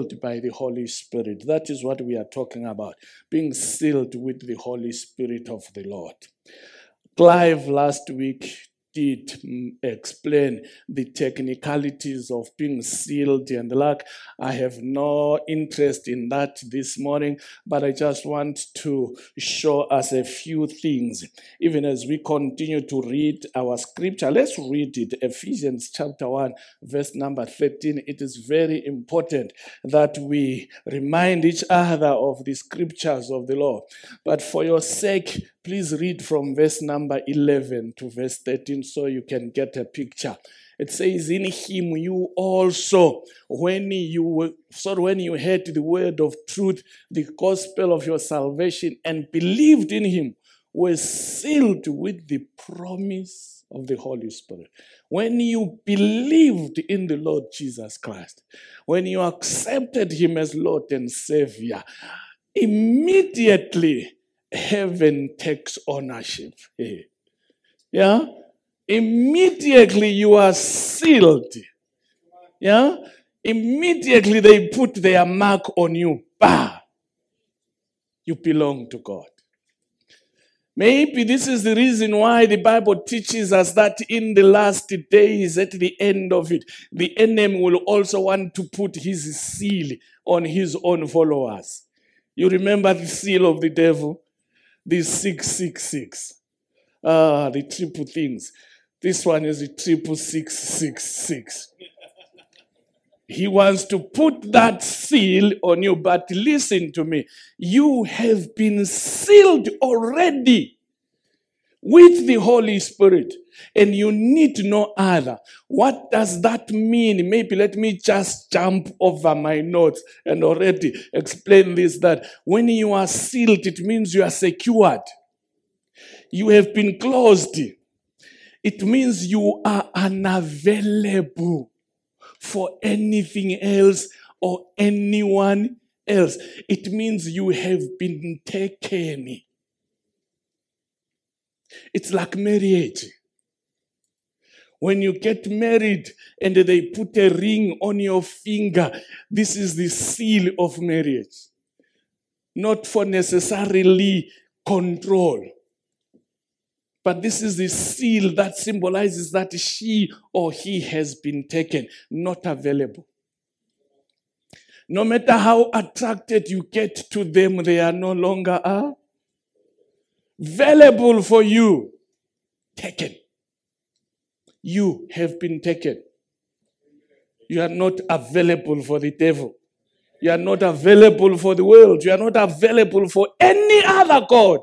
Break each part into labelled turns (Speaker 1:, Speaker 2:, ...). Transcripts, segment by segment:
Speaker 1: sealed by the Holy Spirit. That is what we are talking about. Being sealed with the Holy Spirit of the Lord. Clive last week did explain the technicalities of being sealed and the like. I have no interest in that this morning but i just want to show us a few things. Even as we continue to read our scripture let's read it. Ephesians chapter 1 verse number 13 it is very important that we remind each other of the scriptures of the lord but for your sake Please read from verse number 11 to verse 13 so you can get a picture. It says, In him you also, when you so when you heard the word of truth, the gospel of your salvation, and believed in him, were sealed with the promise of the Holy Spirit. When you believed in the Lord Jesus Christ, when you accepted him as Lord and Savior, immediately heaven takes ownership. Yeah? Immediately you are sealed. Yeah? Immediately they put their mark on you. Bah! You belong to God. Maybe this is the reason why the Bible teaches us that in the last days, at the end of it, the enemy will also want to put his seal on his own followers. You remember the seal of the devil? The 666. Ah, the triple things. This one is a triple six six six. He wants to put that seal on you, but listen to me. You have been sealed already with the Holy Spirit, and you need no other. What does that mean? Maybe let me just jump over my notes and already explain this that when you are sealed, it means you are secured, you have been closed. It means you are unavailable for anything else or anyone else. It means you have been taken. It's like marriage. When you get married and they put a ring on your finger, this is the seal of marriage. Not for necessarily control. But this is the seal that symbolizes that she or he has been taken, not available. No matter how attracted you get to them, they are no longer uh, available for you. Taken. You have been taken. You are not available for the devil. You are not available for the world. You are not available for any other God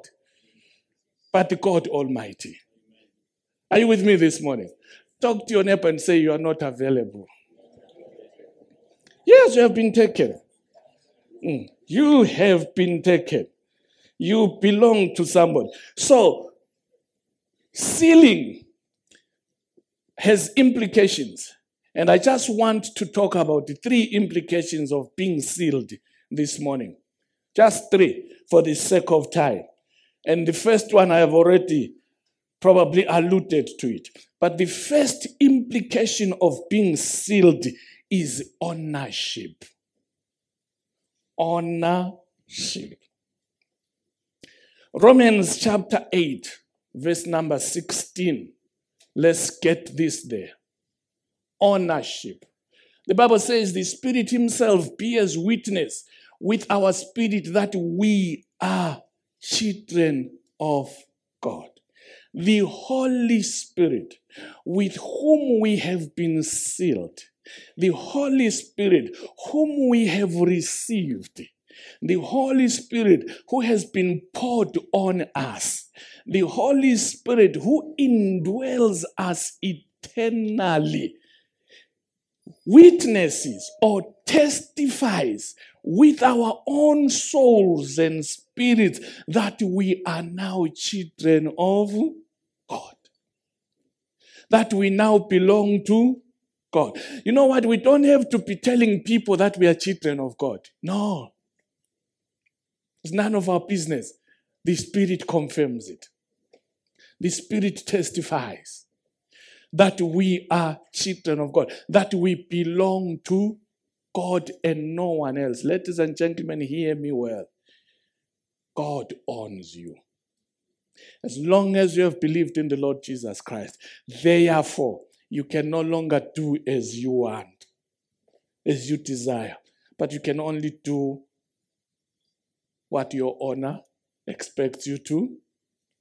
Speaker 1: but God Almighty. Are you with me this morning? Talk to your neighbor and say, You are not available. Yes, you have been taken. Mm. You have been taken. You belong to somebody. So, sealing has implications. And I just want to talk about the three implications of being sealed this morning. Just three for the sake of time. And the first one I have already probably alluded to it. But the first implication of being sealed is ownership. Ownership. Romans chapter 8, verse number 16. Let's get this there. Ownership. The Bible says the Spirit Himself bears witness with our spirit that we are children of God. The Holy Spirit, with whom we have been sealed, the Holy Spirit, whom we have received, the Holy Spirit who has been poured on us, the Holy Spirit who indwells us eternally, witnesses or testifies with our own souls and spirits that we are now children of God. That we now belong to God. You know what? We don't have to be telling people that we are children of God. No. It's none of our business. The Spirit confirms it. The Spirit testifies that we are children of God, that we belong to God and no one else. Ladies and gentlemen, hear me well. God owns you. As long as you have believed in the Lord Jesus Christ, therefore, you can no longer do as you want, as you desire, but you can only do what your honor expects you to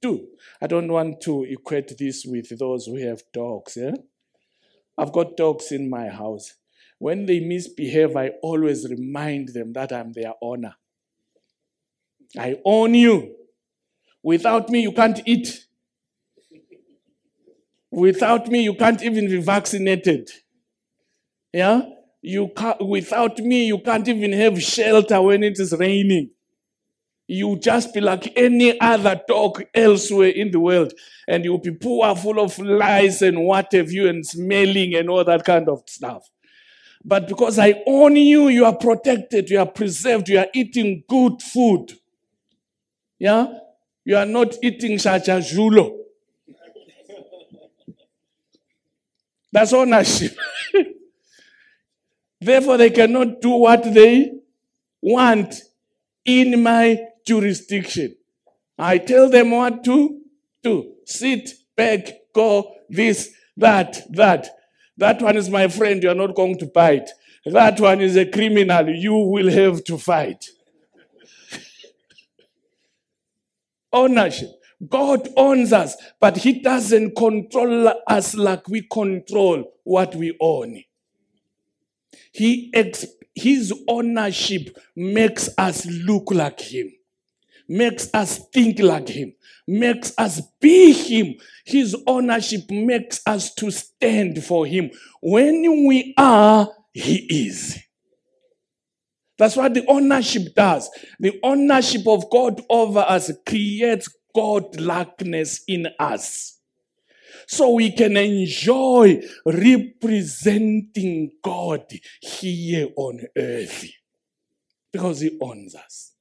Speaker 1: do. I don't want to equate this with those who have dogs. Yeah? I've got dogs in my house. When they misbehave, I always remind them that I'm their owner. I own you. Without me, you can't eat. Without me, you can't even be vaccinated. Yeah? You can't, without me, you can't even have shelter when it is raining. You just be like any other dog elsewhere in the world, and you'll be poor, full of lies and what have you, and smelling and all that kind of stuff. But because I own you, you are protected, you are preserved, you are eating good food. Yeah? You are not eating shachajulo. That's ownership. Therefore, they cannot do what they want in my jurisdiction. I tell them what to do. Sit, back, go, this, that, that. That one is my friend, you are not going to bite. That one is a criminal, you will have to fight. Ownership. God owns us, but He doesn't control us like we control what we own. He ex- his ownership makes us look like Him, makes us think like Him, makes us be Him. His ownership makes us to stand for Him. When we are, He is. That's what the ownership does. The ownership of God over us creates God likeness in us. So we can enjoy representing God here on earth because He owns us.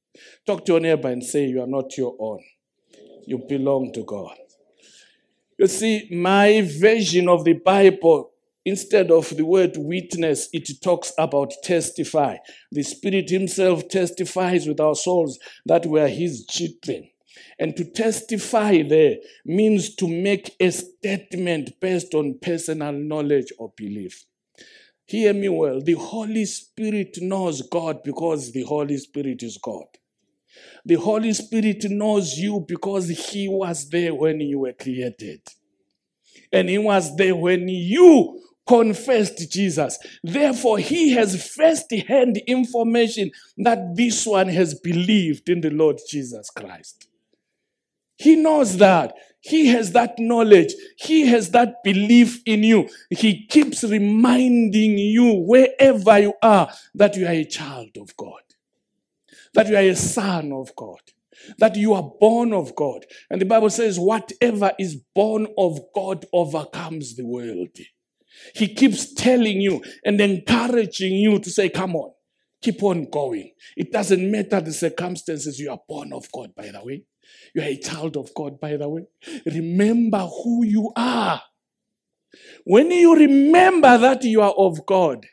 Speaker 1: Talk to your neighbor and say, You are not your own, you belong to God. You see, my version of the Bible Instead of the word witness, it talks about testify. The Spirit Himself testifies with our souls that we are His children. And to testify there means to make a statement based on personal knowledge or belief. Hear me well. The Holy Spirit knows God because the Holy Spirit is God. The Holy Spirit knows you because He was there when you were created. And He was there when you confessed Jesus. Therefore, he has first hand information that this one has believed in the Lord Jesus Christ. He knows that. He has that knowledge. He has that belief in you. He keeps reminding you wherever you are that you are a child of God, that you are a son of God, that you are born of God. And the Bible says, whatever is born of God overcomes the world. He keeps telling you and encouraging you to say, Come on, keep on going. It doesn't matter the circumstances. You are born of God, by the way. You are a child of God, by the way. Remember who you are. When you remember that you are of God,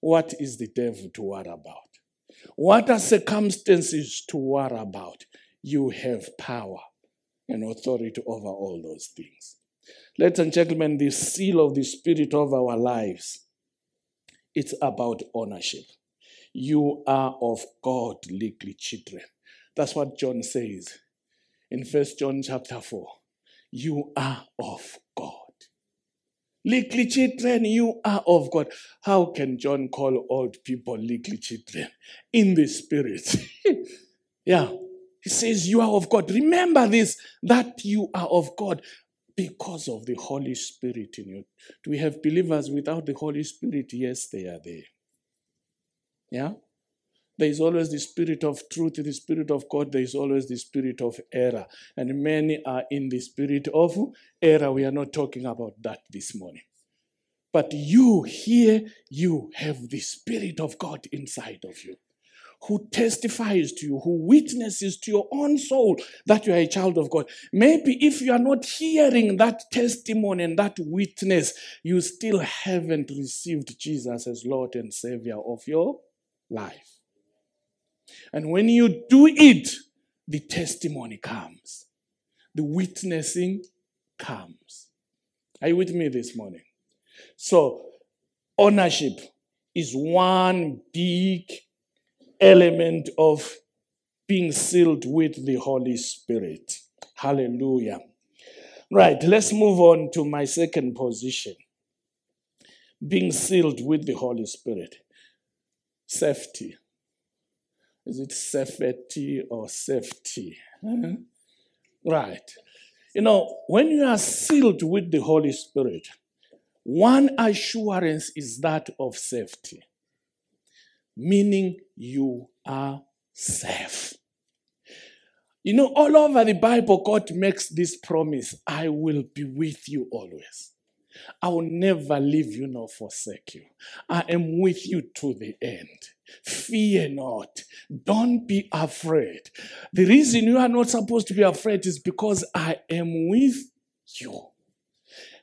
Speaker 1: what is the devil to worry about? What are circumstances to worry about? You have power and authority over all those things. Ladies and gentlemen, the seal of the Spirit of our lives, it's about ownership. You are of God, legally children. That's what John says in First John chapter 4. You are of Legally children, you are of God. How can John call old people little children? In the spirit. yeah. He says, You are of God. Remember this, that you are of God because of the Holy Spirit in you. Do we have believers without the Holy Spirit? Yes, they are there. Yeah? There is always the spirit of truth, the spirit of God. There is always the spirit of error. And many are in the spirit of error. We are not talking about that this morning. But you here, you have the spirit of God inside of you. who testifies to you, who witnesses to your own soul that you are a child of God. Maybe if you are not hearing that testimony and that witness, you still haven't received Jesus as Lord and Savior of your life. And when you do it, the testimony comes, the witnessing comes. Are you with me this morning? So, ownership is one big element of being sealed with the Holy Spirit. Hallelujah. Right, let's move on to my second position being sealed with the Holy Spirit. Safety. Is it safety or safety? Hmm? Right. You know, when you are sealed with the Holy Spirit, one assurance is that of safety, meaning you are safe. You know, all over the Bible, God makes this promise I will be with you always. I will never leave you nor forsake you. I am with you to the end. Fear not. Don't be afraid. The reason you are not supposed to be afraid is because I am with you.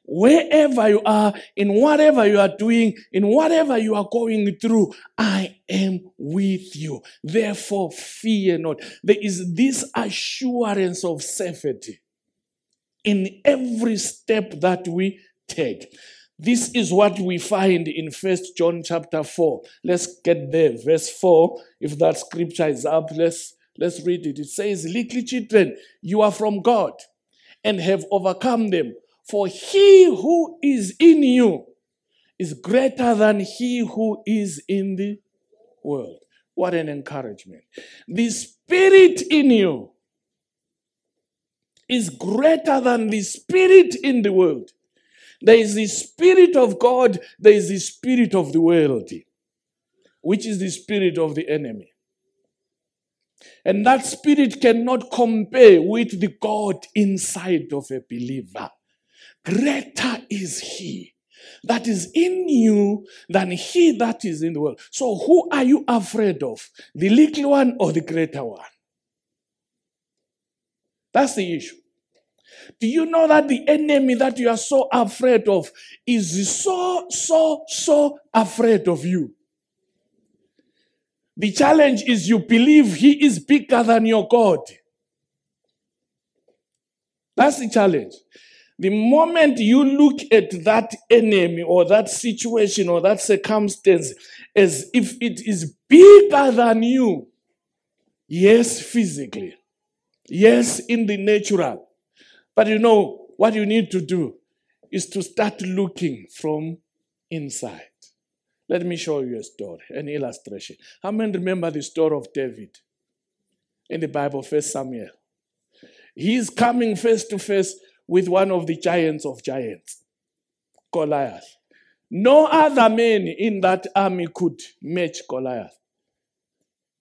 Speaker 1: Wherever you are, in whatever you are doing, in whatever you are going through, I am with you. Therefore, fear not. There is this assurance of safety in every step that we take. This is what we find in First John chapter 4. Let's get there. Verse 4. If that scripture is up, let's let's read it. It says, Little children, you are from God and have overcome them. For he who is in you is greater than he who is in the world. What an encouragement. The spirit in you is greater than the spirit in the world. There is the Spirit of God, there is the Spirit of the world, which is the Spirit of the enemy. And that Spirit cannot compare with the God inside of a believer. Greater is He that is in you than He that is in the world. So, who are you afraid of? The little one or the greater one? That's the issue. Do you know that the enemy that you are so afraid of is so, so, so afraid of you? The challenge is you believe he is bigger than your God. That's the challenge. The moment you look at that enemy or that situation or that circumstance as if it is bigger than you, yes, physically, yes, in the natural, but you know, what you need to do is to start looking from inside. Let me show you a story, an illustration. How many remember the story of David in the Bible, First Samuel? He's coming face to face with one of the giants of giants, Goliath. No other man in that army could match Goliath.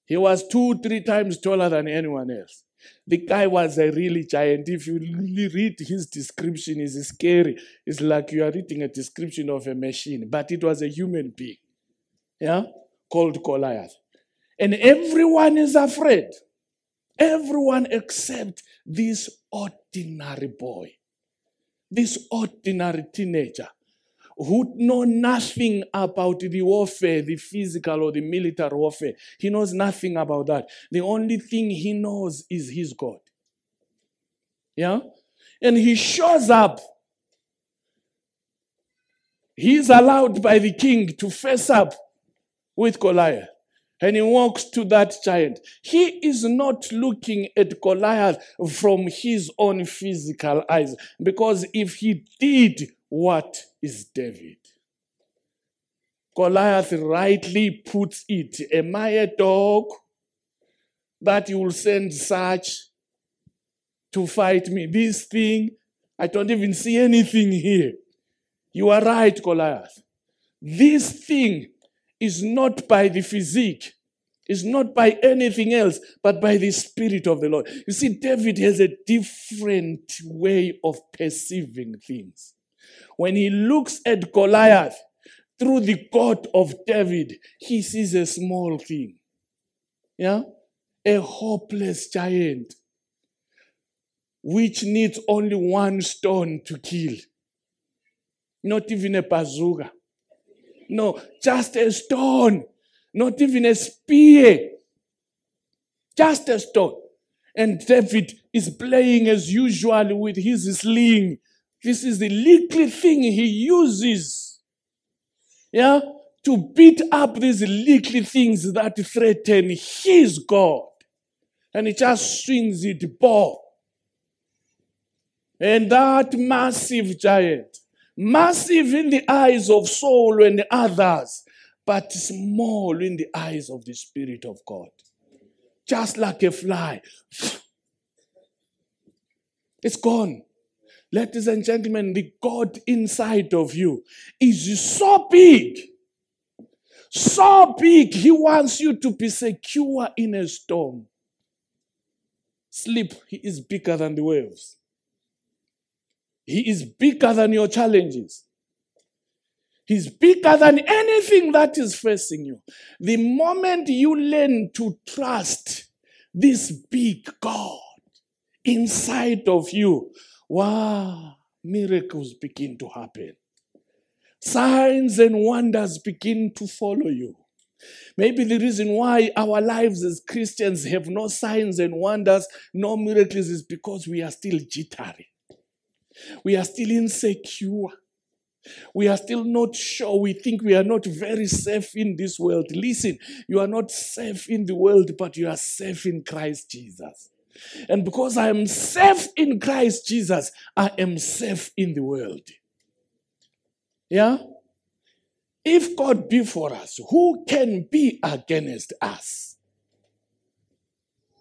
Speaker 1: He was two, three times taller than anyone else. The guy was a really giant. If you really read his description, it's scary. It's like you are reading a description of a machine, but it was a human being, yeah, called Goliath. And everyone is afraid. Everyone except this ordinary boy, this ordinary teenager who know nothing about the warfare, the physical or the military warfare. He knows nothing about that. The only thing he knows is his God. Yeah? And he shows up. He's allowed by the king to face up with Goliath. And he walks to that giant. He is not looking at Goliath from his own physical eyes. Because if he did, what is David? Goliath rightly puts it Am I a dog that you will send such to fight me? This thing, I don't even see anything here. You are right, Goliath. This thing is not by the physique, it's not by anything else, but by the Spirit of the Lord. You see, David has a different way of perceiving things. When he looks at Goliath through the God of David, he sees a small thing. Yeah? A hopeless giant which needs only one stone to kill. Not even a bazooka. No, just a stone. Not even a spear. Just a stone. And David is playing as usual with his sling. This is the little thing he uses. Yeah? To beat up these little things that threaten his God. And he just swings it bow. And that massive giant, massive in the eyes of Saul and others, but small in the eyes of the Spirit of God. Just like a fly. It's gone. Ladies and gentlemen, the God inside of you is so big. So big, He wants you to be secure in a storm. Sleep, He is bigger than the waves. He is bigger than your challenges. He's bigger than anything that is facing you. The moment you learn to trust this big God inside of you, wow, miracles begin to happen. Signs and wonders begin to follow you. Maybe the reason why our lives as Christians have no signs and wonders, no miracles, is because we are still jittery. We are still insecure. We are still not sure. We think we are not very safe in this world. Listen, you are not safe in the world, but you are safe in Christ Jesus. And because I am safe in Christ Jesus, I am safe in the world. Yeah? If God be for us, who can be against us?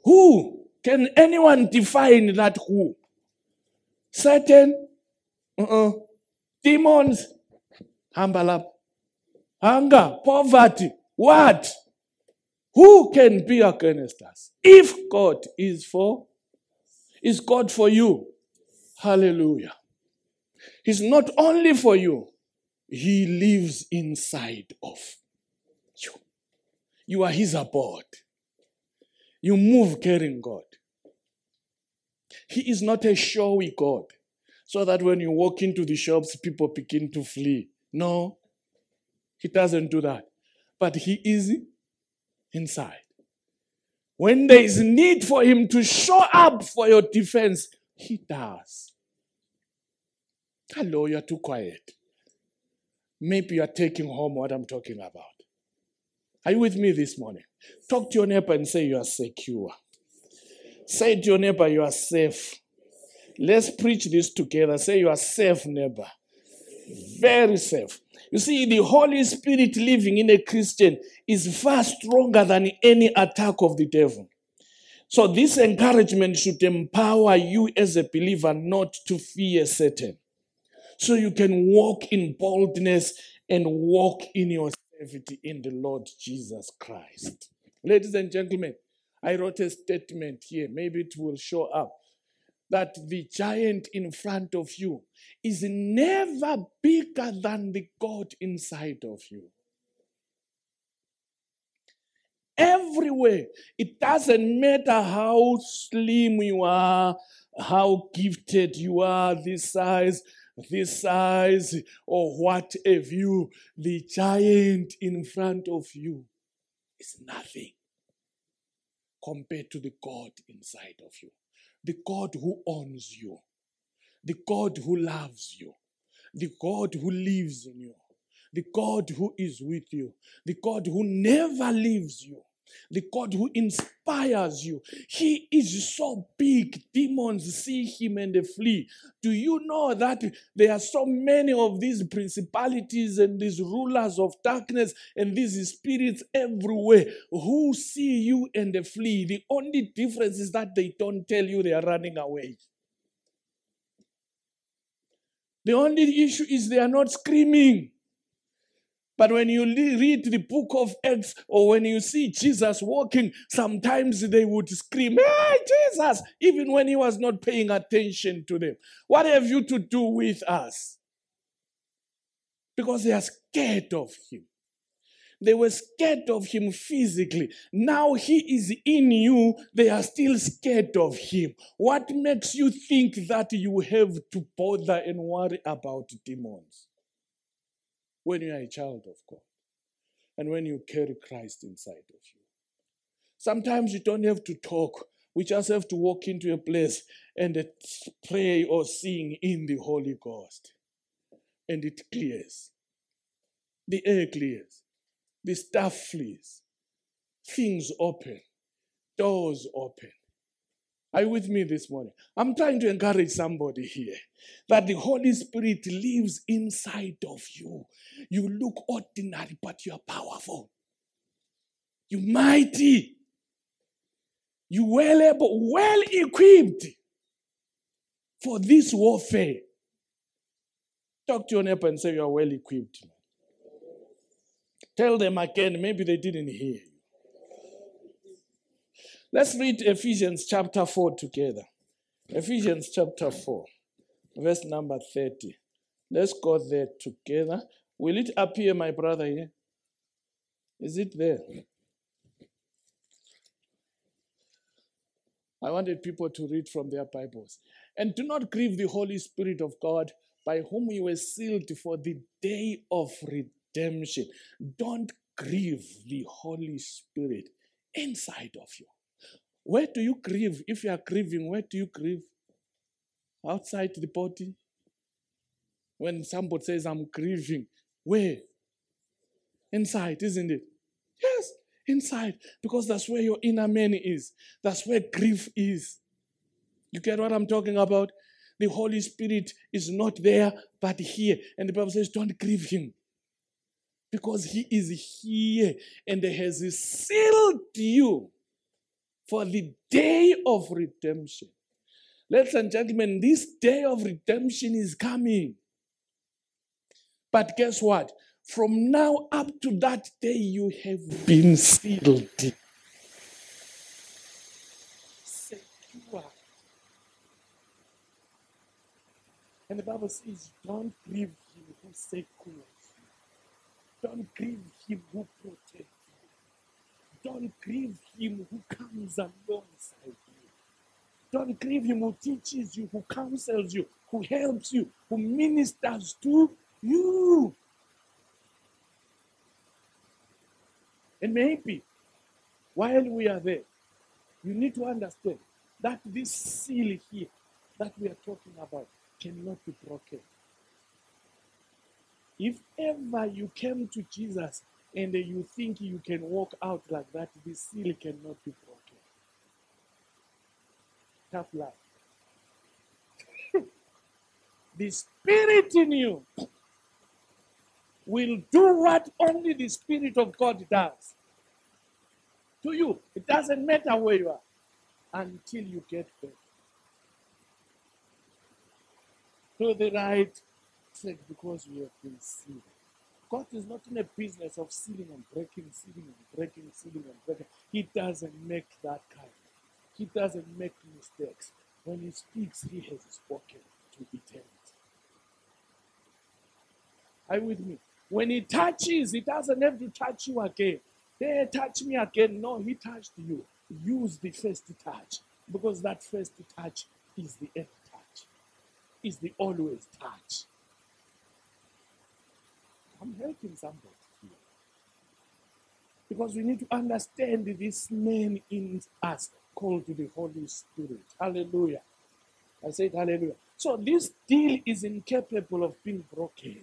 Speaker 1: Who? Can anyone define that who? Satan? Uh-uh. Demons? Hambalap. Hunger, poverty. What? Who can be against us? If God is for, is God for you? Hallelujah. He's not only for you, He lives inside of you. You are His abode. You move carrying God. He is not a showy God, so that when you walk into the shops, people begin to flee. No, He doesn't do that. But He is inside. When there is need for him to show up for your defense, he does. Hello, you're too quiet. Maybe you're taking home what I'm talking about. Are you with me this morning? Talk to your neighbor and say you are secure. Say to your neighbor you are safe. Let's preach this together. Say you are safe, neighbor. Very safe. You see, the Holy Spirit living in a Christian is far stronger than any attack of the devil. So, this encouragement should empower you as a believer not to fear Satan. So you can walk in boldness and walk in your safety in the Lord Jesus Christ. Ladies and gentlemen, I wrote a statement here. Maybe it will show up that the giant in front of you is never bigger than the God inside of you. Everywhere. It doesn't matter how slim you are, how gifted you are, this size, this size, or what have you. The giant in front of you is nothing compared to the God inside of you. The God who owns you, the God who loves you, the God who lives in you, the God who is with you, the God who never leaves you, the God who inspires you. He is so big, demons see him and they flee. Do you know that there are so many of these principalities and these rulers of darkness and these spirits everywhere who see you and they flee? The only difference is that they don't tell you they are running away. The only issue is they are not screaming. But when you read the book of Acts or when you see Jesus walking, sometimes they would scream, Hey, Jesus, even when he was not paying attention to them. What have you to do with us? Because they are scared of him. They were scared of him physically. Now he is in you, they are still scared of him. What makes you think that you have to bother and worry about demons? When you are a child of God and when you carry Christ inside of you. Sometimes you don't have to talk. We just have to walk into a place and pray or sing in the Holy Ghost. And it clears. The air clears. The stuff flees. Things open. Doors open. Are you with me this morning? I'm trying to encourage somebody here that the Holy Spirit lives inside of you. You look ordinary, but you are powerful. You mighty. You well able, well equipped for this warfare. Talk to your neighbor and say you are well equipped. Tell them again, maybe they didn't hear. Let's read Ephesians chapter 4 together. Ephesians chapter 4, verse number 30. Let's go there together. Will it appear, my brother, here? Is it there? I wanted people to read from their Bibles. And do not grieve the Holy Spirit of God, by whom you were sealed for the day of redemption. Don't grieve the Holy Spirit inside of you. Where do you grieve? If you are grieving, where do you grieve? Outside the body? When somebody says, I'm grieving, where? Inside, isn't it? Yes inside because that's where your inner man is. That's where grief is. You get what I'm talking about? The Holy Spirit is not there, but here. And the Bible says, don't grieve him. Because he is here and has sealed you for the day of redemption. Ladies and gentlemen, this day of redemption is coming. But guess what? From now up to that day, you have been sealed. Secure. And the Bible says, don't grieve him who secures you. Don't grieve him who protects. Don't grieve him who comes alongside you. Don't grieve him who teaches you, who counsels you, who helps you, who ministers to you. And maybe while we are there, you need to understand that this seal here that we are talking about cannot be broken. If ever you came to Jesus and you think you can walk out like that, the seal cannot be broken. Tough love. the spirit in you will do what only the Spirit of God does. To you, it doesn't matter where you are until you get there. To the right because we have been sealed. God is not in a business of sealing and breaking, sealing and breaking, sealing and breaking. He doesn't make that kind. He doesn't make mistakes. When he speaks, he has spoken to eternity. Are you with me? When he touches, he doesn't have to touch you again. Hey, touch me again. No, he touched you. Use the first touch because that first touch is the end touch, is the always touch. I'm helping somebody here. Because we need to understand this man in us called the Holy Spirit. Hallelujah. I said hallelujah. So this deal is incapable of being broken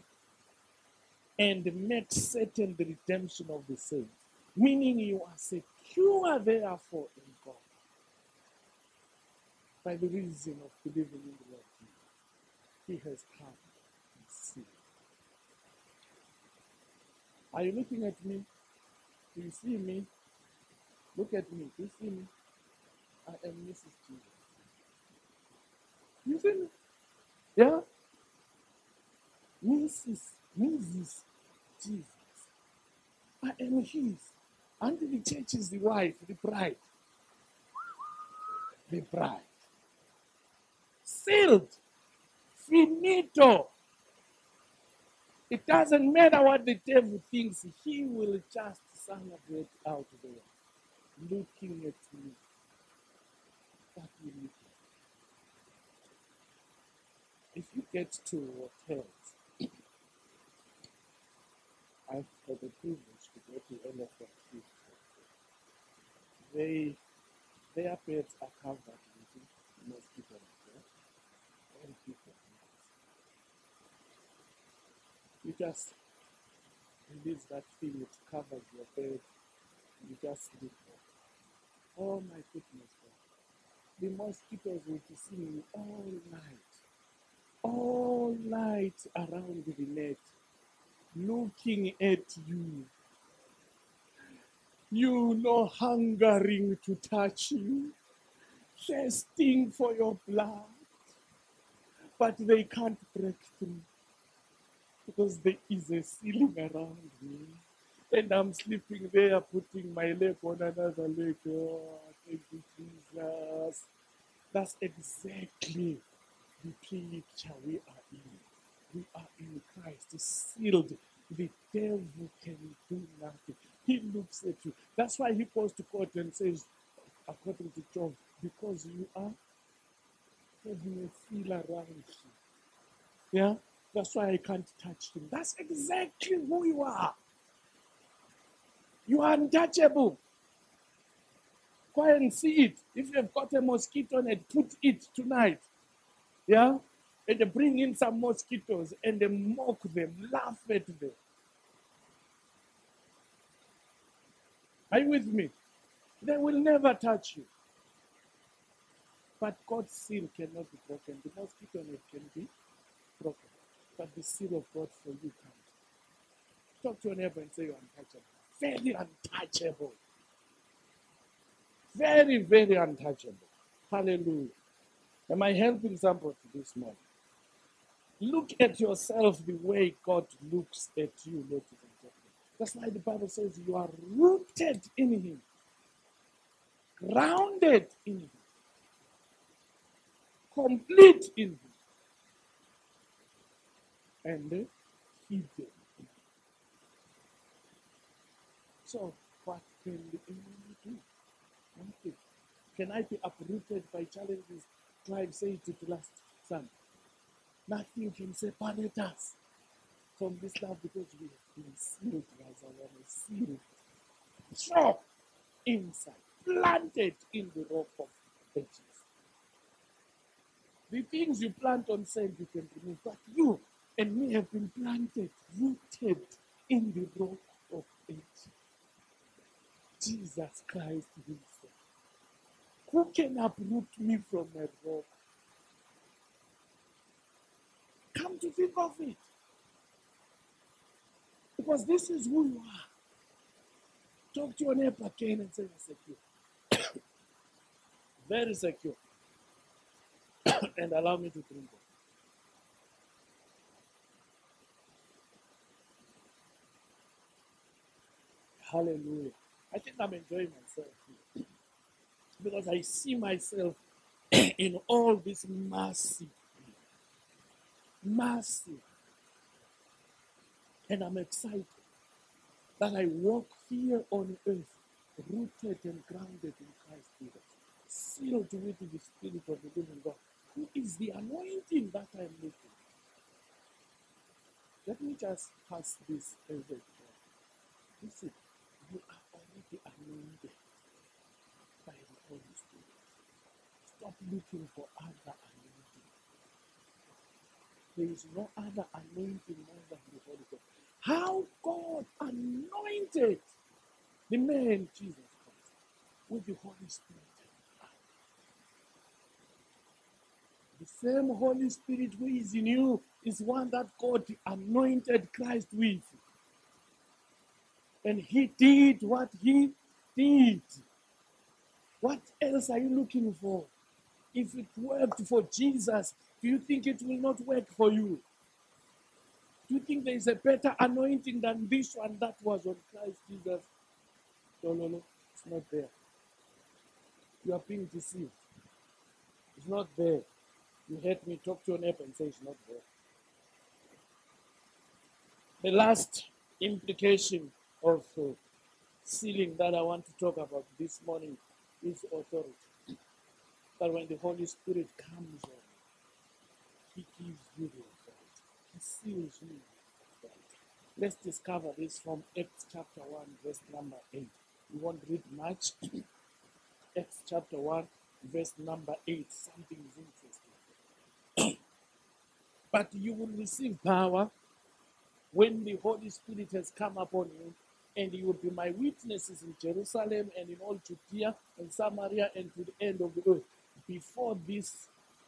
Speaker 1: and make certain the redemption of the saints. Meaning you are secure, therefore, in God. By the reason of believing in the Lord He has come and seen. Are you looking at me? Do you see me? Look at me. Do you see me? I am Mrs. Jesus. You see me? Yeah? Mrs. Mrs. Jesus. I am his. And the church is the wife, the bride. The bride. Sealed. Finito. It doesn't matter what the devil thinks, he will just celebrate out there, looking at me. That will. If you get to hotels, I've had the privilege to go to Reef. They, their beds are covered with mosquito net. yeah? Very people. You just release that thing, it covers your bed, you just sleep. Oh my goodness, God. The mosquitoes will be seeing you all night, all night around the net, looking at you. You know, hungering to touch you, thirsting for your blood, but they can't break through because there is a ceiling around me. And I'm sleeping there, putting my leg on another leg. Oh, thank you, Jesus. That's exactly the picture we are in. We are in Christ, sealed. The devil can do nothing. He looks at you. That's why he goes to court and says, according to John, because you are having a seal around you. Yeah? That's why I can't touch him. That's exactly who you are. You are untouchable. Go and see it. If you've got a mosquito net, put it tonight. Yeah? And bring in some mosquitoes and mock them, laugh at them. Are you with me? They will never touch you. But God's seal cannot be broken. The mosquito net can be broken. But the seal of God for you can't. Talk to your neighbor and say you're untouchable. Very untouchable. Very, very untouchable. Hallelujah. Am I helping somebody this morning? Look at yourself the way God looks at you. That's why the Bible says you are rooted in Him, grounded in Him, complete in Him, and in Him. So, what can the enemy do? Nothing. Can I be uprooted by challenges? Clive said it last Sunday. Nothing can separate us from this love because we have been sealed, as I want sealed, strong inside, planted in the rock of ages. The things you plant on sand you can remove, but you and me have been planted, rooted in the rock of ages. Jesus Christ Himself. Who can uproot me from a rock? Come to think of it. Because this is who you are. Talk to your neighbor again and say secure. Very secure. and allow me to drink. Hallelujah. I think I'm enjoying myself here. because I see myself in all this massive, massive, and I'm excited that I walk here on earth, rooted and grounded in Christ Jesus, sealed with the Spirit of the living God, who is the anointing that I'm looking. Let me just pass this over. Listen, you are already anointed by the Holy Spirit. Stop looking for other anointing. There is no other anointing more than the Holy Ghost. How God anointed the man Jesus Christ with the Holy Spirit. The same Holy Spirit who is in you is one that God anointed Christ with. And he did what he did. What else are you looking for? If it worked for Jesus, do you think it will not work for you? Do you think there is a better anointing than this one that was on Christ Jesus? No, no, no. It's not there. You are being deceived. It's not there. You heard me talk to your neighbor and say it's not there. The last implication uh, sealing that I want to talk about this morning is authority. But when the Holy Spirit comes on, He gives you the authority. He seals you. Let's discover this from Acts chapter 1, verse number 8. We won't read much. Acts chapter 1, verse number 8. Something is interesting. but you will receive power when the Holy Spirit has come upon you, and you will be my witnesses in Jerusalem and in all Judea and Samaria and to the end of the earth. Before this,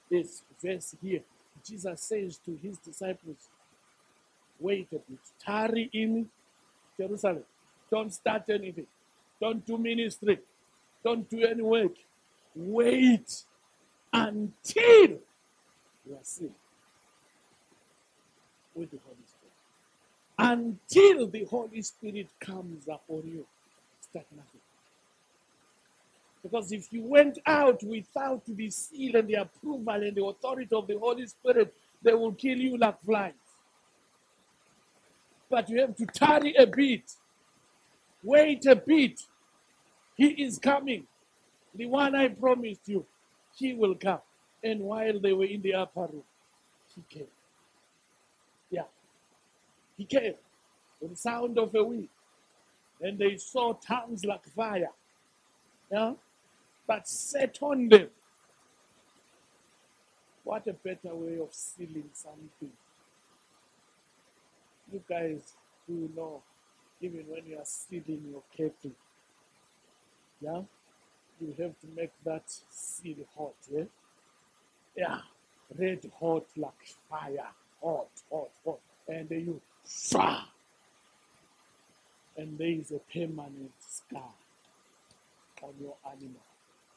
Speaker 1: this verse here, Jesus says to his disciples, Wait a bit, tarry in Jerusalem. Don't start anything. Don't do ministry. Don't do any work. Wait until you are sealed with the Holy. Until the Holy Spirit comes upon you, start nothing. Because if you went out without the seal and the approval and the authority of the Holy Spirit, they will kill you like flies. But you have to tarry a bit. Wait a bit. He is coming. The one I promised you, he will come. And while they were in the upper room, he came. He came with the sound of a wind. And they saw tongues like fire. Yeah. But set on them. What a better way of sealing something. You guys do know, even when you are sealing your kettle, yeah, you have to make that seal hot, yeah? Yeah, red hot like fire, hot, hot, hot. And you, fire. And there is a permanent scar on your animal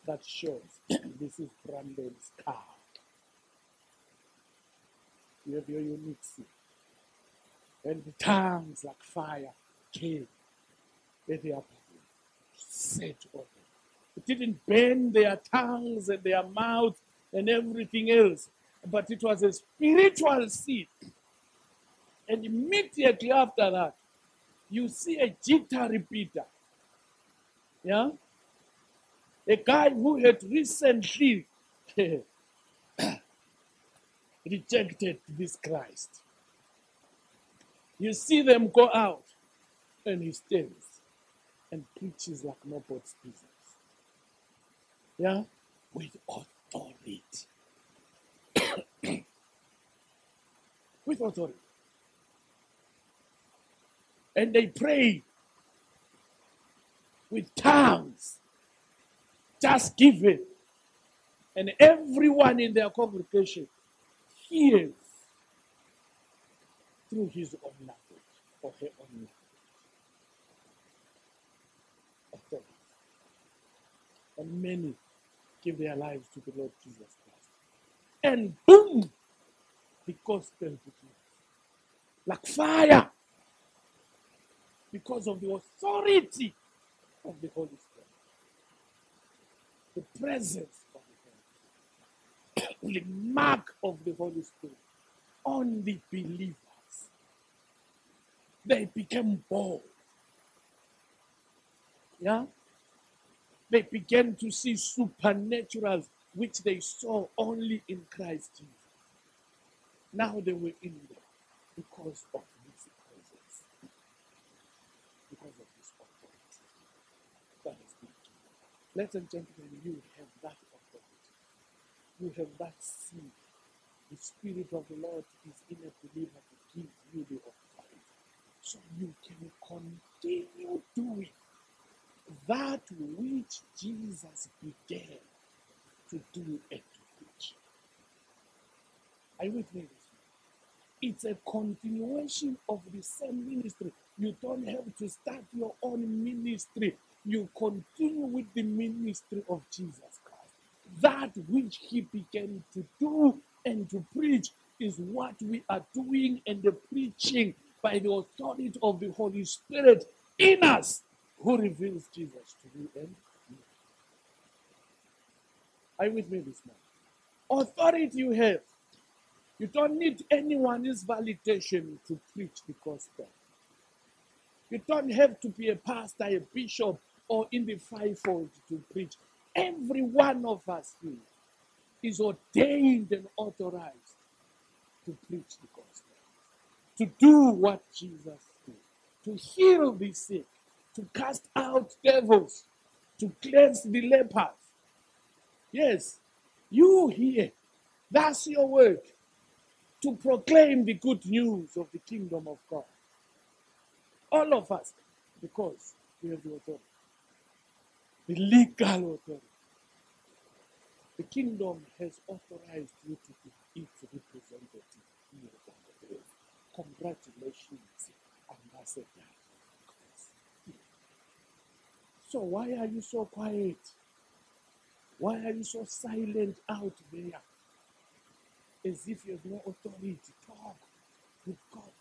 Speaker 1: that shows this is Brandon's cow. You have your unique seal. And the tongues like fire came at the upper set on them. It didn't burn their tongues and their mouth and everything else, but it was a spiritual seed. And immediately after that, you see a jitter repeater. Yeah? A guy who had recently rejected this Christ. You see them go out, and he stands and preaches like nobody's business. Yeah? With authority. With authority. And they pray with tongues. Just give it. And everyone in their congregation hears through his own language or her own language. And many give their lives to the Lord Jesus Christ. And boom, the gospel begins. Like fire. Because of the authority of the Holy Spirit. The presence of the Holy Spirit. the mark of the Holy Spirit on the believers. They became bold. Yeah? They began to see supernaturals which they saw only in Christ Jesus. Now they were in there because of His presence, because of His authority. That is the key. Ladies and gentlemen, you have that authority. You have that seed. The Spirit of the Lord is in a believer to give you the authority. So you can continue doing that which Jesus began to do and to preach. Are you with me? It's a continuation of the same ministry. You don't have to start your own ministry. You continue with the ministry of Jesus Christ. That which he began to do and to preach is what we are doing and the preaching by the authority of the Holy Spirit in us who reveals Jesus to you and me. Are you with me this morning? Authority you have You don't need anyone's validation to preach the gospel. You don't have to be a pastor, a bishop, or in the fivefold to preach. Every one of us here is ordained and authorized to preach the gospel, to do what Jesus did, to heal the sick, to cast out devils, to cleanse the lepers. Yes, you here, that's your work, to proclaim the good news of the kingdom of God. All of us, because we have the authority, the legal authority. The kingdom has authorized you to be its representative here on the earth. Congratulations, Ambassador. So why are you so quiet? Why are you so silent out there? As if you have no authority. Talk. You've got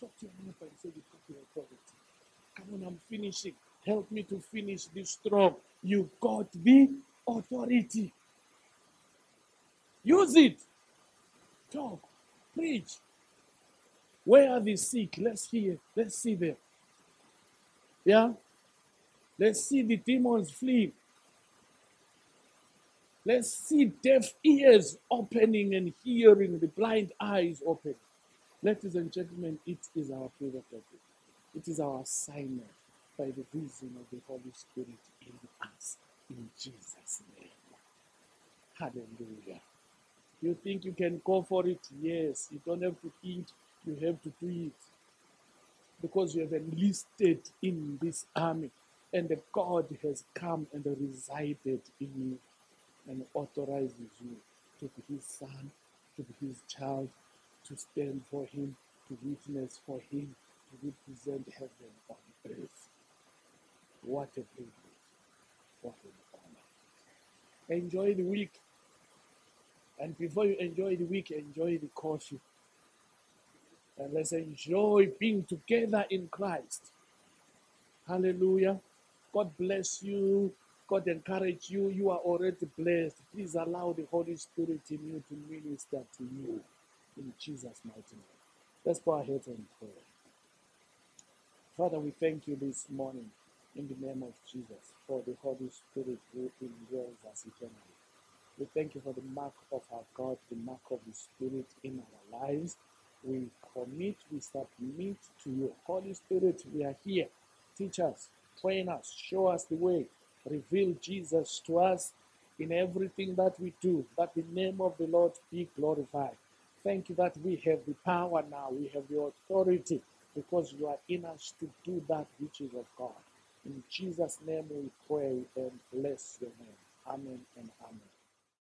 Speaker 1: talk to your neighbor and say you've got the authority. Come on, I'm finishing. Help me to finish this strong. You got the authority. Use it. Talk. Preach. Where are the sick? Let's hear. Let's see them. Yeah? Let's see the demons flee. Let's see deaf ears opening and hearing, the blind eyes open. Ladies and gentlemen, it is our prerogative. It is our assignment by the reason of the Holy Spirit in us. In Jesus' name. Hallelujah. You think you can go for it? Yes. You don't have to eat, you have to do it. Because you have enlisted in this army. And the God has come and resided in you and authorizes you to be his son, to be his child, to stand for him, to witness for him, to represent heaven on earth. What a privilege. What an honor. Enjoy the week. And before you enjoy the week, enjoy the courtship. And let's enjoy being together in Christ. Hallelujah. God bless you. God encourage you. You are already blessed. Please allow the Holy Spirit in you to minister to you in Jesus' mighty name. Let's go ahead and pray. Father, we thank you this morning in the name of Jesus for the Holy Spirit who indwells us eternally. We thank you for the mark of our God, the mark of the Spirit in our lives. We commit, we submit to you. Holy Spirit, we are here. Teach us, train us, show us the way, reveal Jesus to us in everything that we do, that the name of the Lord be glorified. Thank you that we have the power now, we have the authority because you are in us to do that which is of God. In Jesus' name we pray and bless your name. Amen and amen.